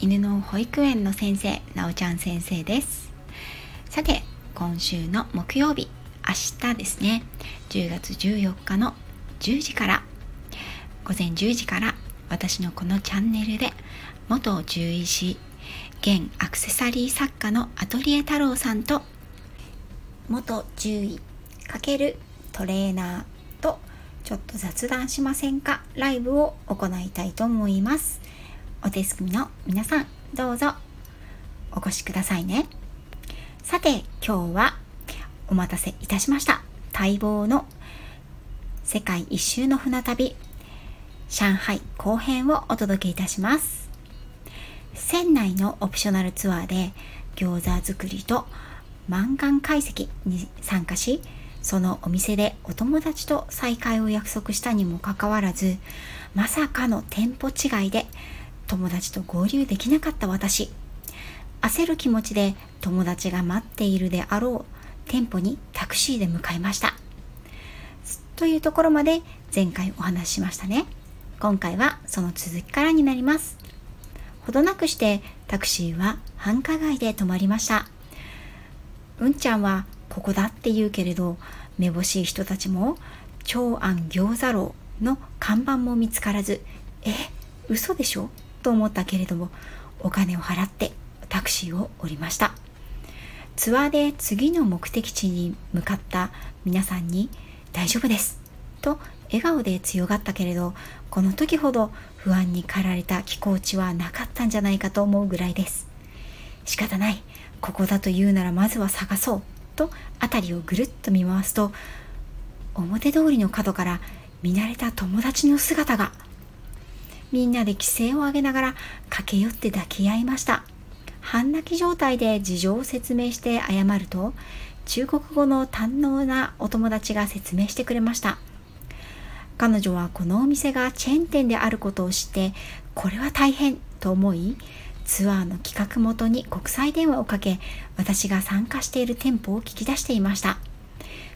犬の保育園の先生なおちゃん先生です。さて今週の木曜日明日ですね。10月14日の10時から。午前10時から私のこのチャンネルで元獣医師現アクセサリー作家のアトリエ太郎さんと元獣医×トレーナーとちょっと雑談しませんか？ライブを行いたいと思います。お手すきの皆さんどうぞ。お越しくださいね。さて今日はお待たせいたしました。待望の世界一周の船旅上海後編をお届けいたします。船内のオプショナルツアーで餃子作りとマンガン解析に参加しそのお店でお友達と再会を約束したにもかかわらずまさかの店舗違いで友達と合流できなかった私。焦る気持ちで友達が待っているであろう。店舗にタクシーで向かいました。というところまで前回お話ししましたね。今回はその続きからになります。ほどなくしてタクシーは繁華街で止まりました。うんちゃんはここだって言うけれどめぼしい人たちも長安餃子楼の看板も見つからず。え嘘でしょ？と思ったけれどもお金を払ってタクシーを降りました。ツアーで次の目的地に向かった皆さんに大丈夫です。と笑顔で強がったけれどこの時ほど不安に駆られた気候地はなかったんじゃないかと思うぐらいです。仕方ない。ここだと言うならまずは探そう。と辺りをぐるっと見回すと表通りの角から見慣れた友達の姿がみんなで規制を上げながら駆け寄って抱き合いました。半泣き状態で事情を説明して謝ると中国語の堪能なお友達が説明してくれました。彼女はこのお店がチェーン店であることを知ってこれは大変と思いツアーの企画元に国際電話をかけ私が参加している店舗を聞き出していました。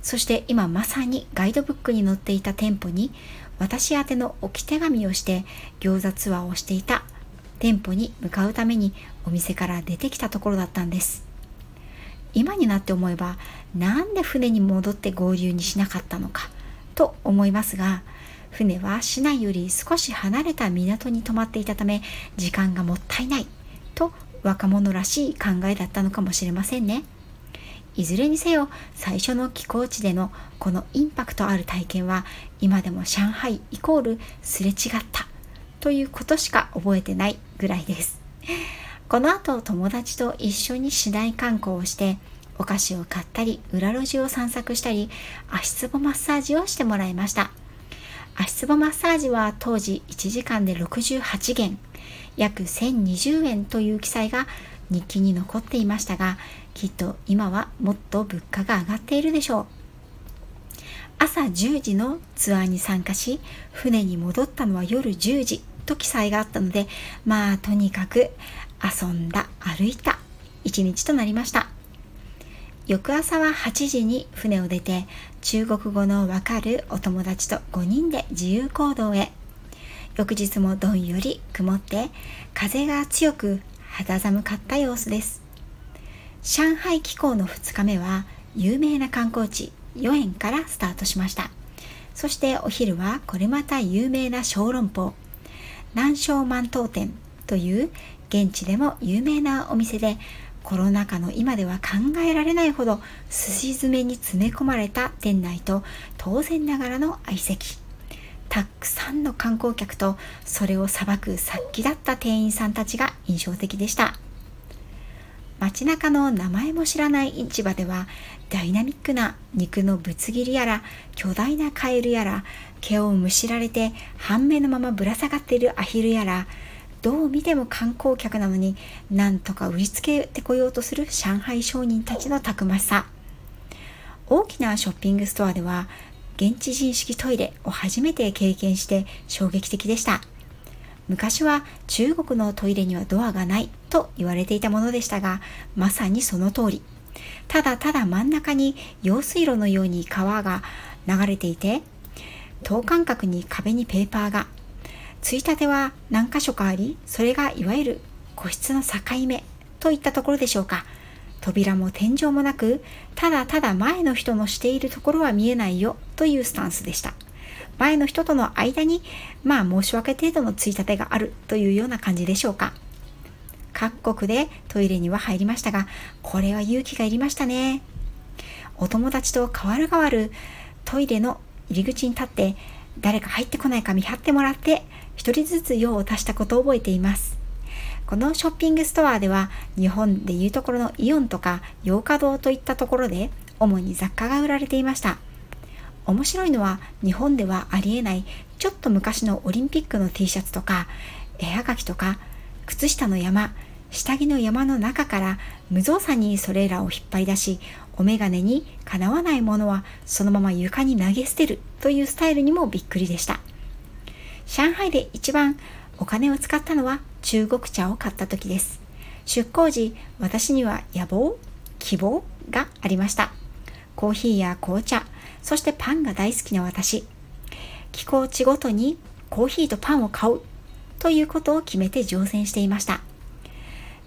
そして今まさにガイドブックに載っていた店舗に私宛の置き手紙をして餃子ツアーをしていた。店舗に向かうためにお店から出てきたところだったんです。今になって思えばなんで船に戻って合流にしなかったのかと思いますが船は市内より少し離れた港に泊まっていたため時間がもったいないと若者らしい考えだったのかもしれませんね。いずれにせよ最初の寄港地でのこのインパクトある体験は今でも上海イコールすれ違ったということしか覚えてないぐらいです。この後友達と一緒に市内観光をしてお菓子を買ったり裏路地を散策したり足つぼマッサージをしてもらいました。足つぼマッサージは当時1時間で68元約1020円という記載が日記に残っていましたがきっと今はもっと物価が上がっているでしょう。朝10時のツアーに参加し船に戻ったのは夜10時と記載があったのでまあとにかく遊んだ歩いた一日となりました。翌朝は8時に船を出て中国語のわかるお友達と5人で自由行動へ。翌日もどんより曇って風が強く肌寒かった様子です。上海気候の2日目は有名な観光地4円からスタートしました。そしてお昼はこれまた有名な小籠包南昌万東店という現地でも有名なお店でコロナ禍の今では考えられないほどすし詰めに詰め込まれた店内と当然ながらの相席。たくさんの観光客とそれをさばく殺気だった店員さんたちが印象的でした。街中の名前も知らない市場ではダイナミックな肉のぶつ切りやら巨大なカエルやら毛をむしられて半目のままぶら下がっているアヒルやらどう見ても観光客なのになんとか売りつけてこようとする上海商人たちのたくましさ。大きなショッピングストアでは現地人式トイレを初めて経験して衝撃的でした。昔は中国のトイレにはドアがないと言われていたものでしたがまさにその通り。ただただ真ん中に用水路のように川が流れていて等間隔に壁にペーパーが。ついたては何箇所かありそれがいわゆる個室の境目といったところでしょうか。扉も天井もなくただただ前の人のしているところは見えないよというスタンスでした。前の人との間にまあ申し訳程度のついたてがあるというような感じでしょうか。各国でトイレには入りましたがこれは勇気がいりましたね。お友達と代わる代わるトイレの入り口に立って誰か入ってこないか見張ってもらって一人ずつ用を足したことを覚えています。このショッピングストアでは日本でいうところのイオンとか洋華堂といったところで主に雑貨が売られていました。面白いのは日本ではありえないちょっと昔のオリンピックの T シャツとか絵はがきとか靴下の山下着の山の中から無造作にそれらを引っ張り出しお眼鏡にかなわないものはそのまま床に投げ捨てるというスタイルにもびっくりでした。上海で一番お金を使ったのは中国茶を買った時です。出港時私には野望希望がありました。コーヒーや紅茶そしてパンが大好きな私。気候地ごとにコーヒーとパンを買うということを決めて乗船していました。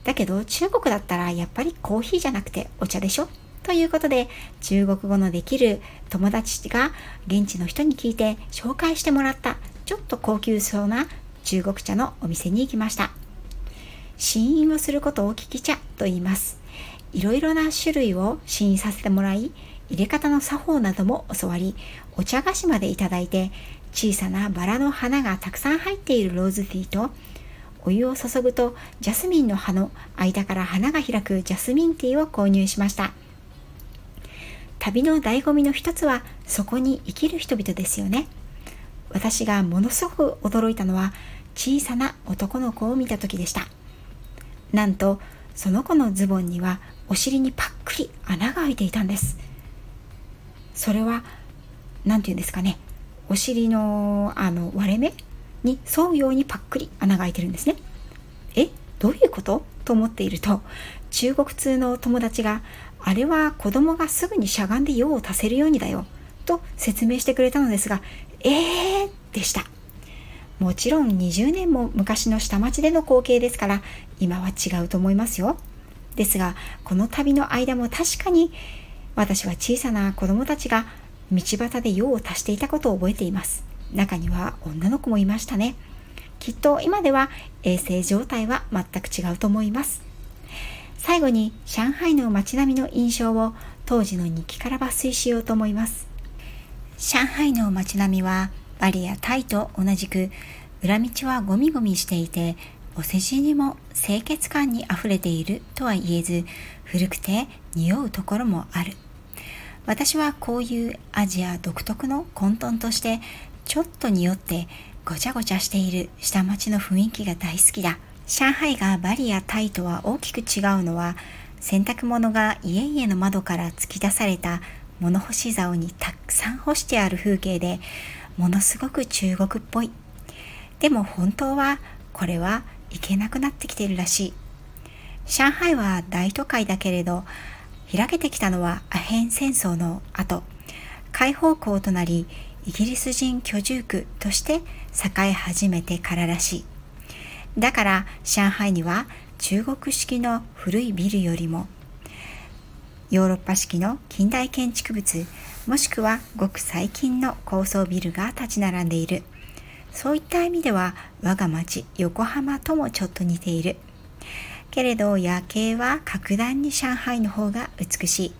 だけど中国だったらやっぱりコーヒーじゃなくてお茶でしょ？ということで中国語のできる友達が現地の人に聞いて紹介してもらったちょっと高級そうな中国茶のお店に行きました。試飲をすることを聞き茶と言います。いろいろな種類を試飲させてもらい入れ方の作法なども教わりお茶菓子までいただいて小さなバラの花がたくさん入っているローズティーとお湯を注ぐとジャスミンの葉の間から花が開くジャスミンティーを購入しました。旅の醍醐味の一つはそこに生きる人々ですよね。私がものすごく驚いたのは小さな男の子を見た時でしたなんとその子のズボンにはお尻にパックリ穴が開いていたんですそれは何て言うんですかねお尻のあの割れ目に沿うようにパックリ穴が開いてるんですね。えどういうこと？と思っていると中国通の友達があれは子供がすぐにしゃがんで用を足せるようにだよと説明してくれたのですがえーでした。もちろん20年も昔の下町での光景ですから今は違うと思いますよ。ですがこの旅の間も確かに私は小さな子供たちが道端で用を足していたことを覚えています。中には女の子もいましたね。きっと今では衛生状態は全く違うと思います。最後に上海の街並みの印象を当時の日記から抜粋しようと思います。上海の街並みはバリやタイと同じく裏道はゴミゴミしていてお世辞にも清潔感にあふれているとは言えず古くて匂うところもある私はこういうアジア独特の混沌としてちょっと匂ってごちゃごちゃしている下町の雰囲気が大好きだ。上海がバリやタイとは大きく違うのは洗濯物が家々の窓から突き出された物干し竿にたくさん干してある風景でものすごく中国っぽい。でも本当はこれはいけなくなってきているらしい。上海は大都会だけれど開けてきたのはアヘン戦争の後開放港となりイギリス人居住区として栄え始めてかららしい。だから上海には中国式の古いビルよりもヨーロッパ式の近代建築物もしくはごく最近の高層ビルが立ち並んでいる。そういった意味では我が町横浜ともちょっと似ている。けれど夜景は格段に上海の方が美しい。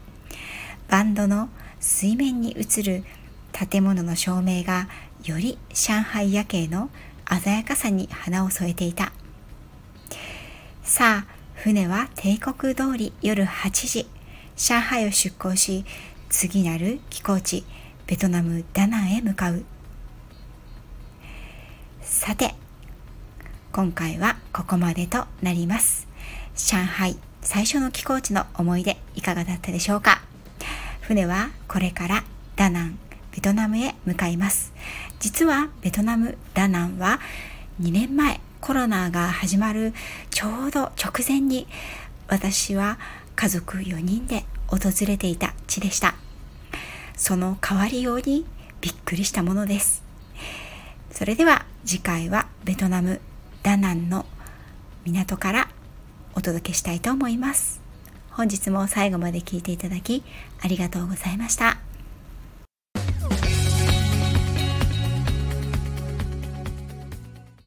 バンドの水面に映る建物の照明がより上海夜景の鮮やかさに花を添えていたさあ船は帝国通り夜8時上海を出港し次なる寄港地ベトナムダナンへ向かう。さて今回はここまでとなります。上海最初の寄港地の思い出いかがだったでしょうか？船はこれからダナンベトナムへ向かいます。実はベトナムダナンは2年前コロナが始まるちょうど直前に私は家族4人で訪れていた地でした。その変わりようにびっくりしたものです。それでは次回はベトナムダナンの港からお届けしたいと思います。本日も最後まで聴いていただきありがとうございました。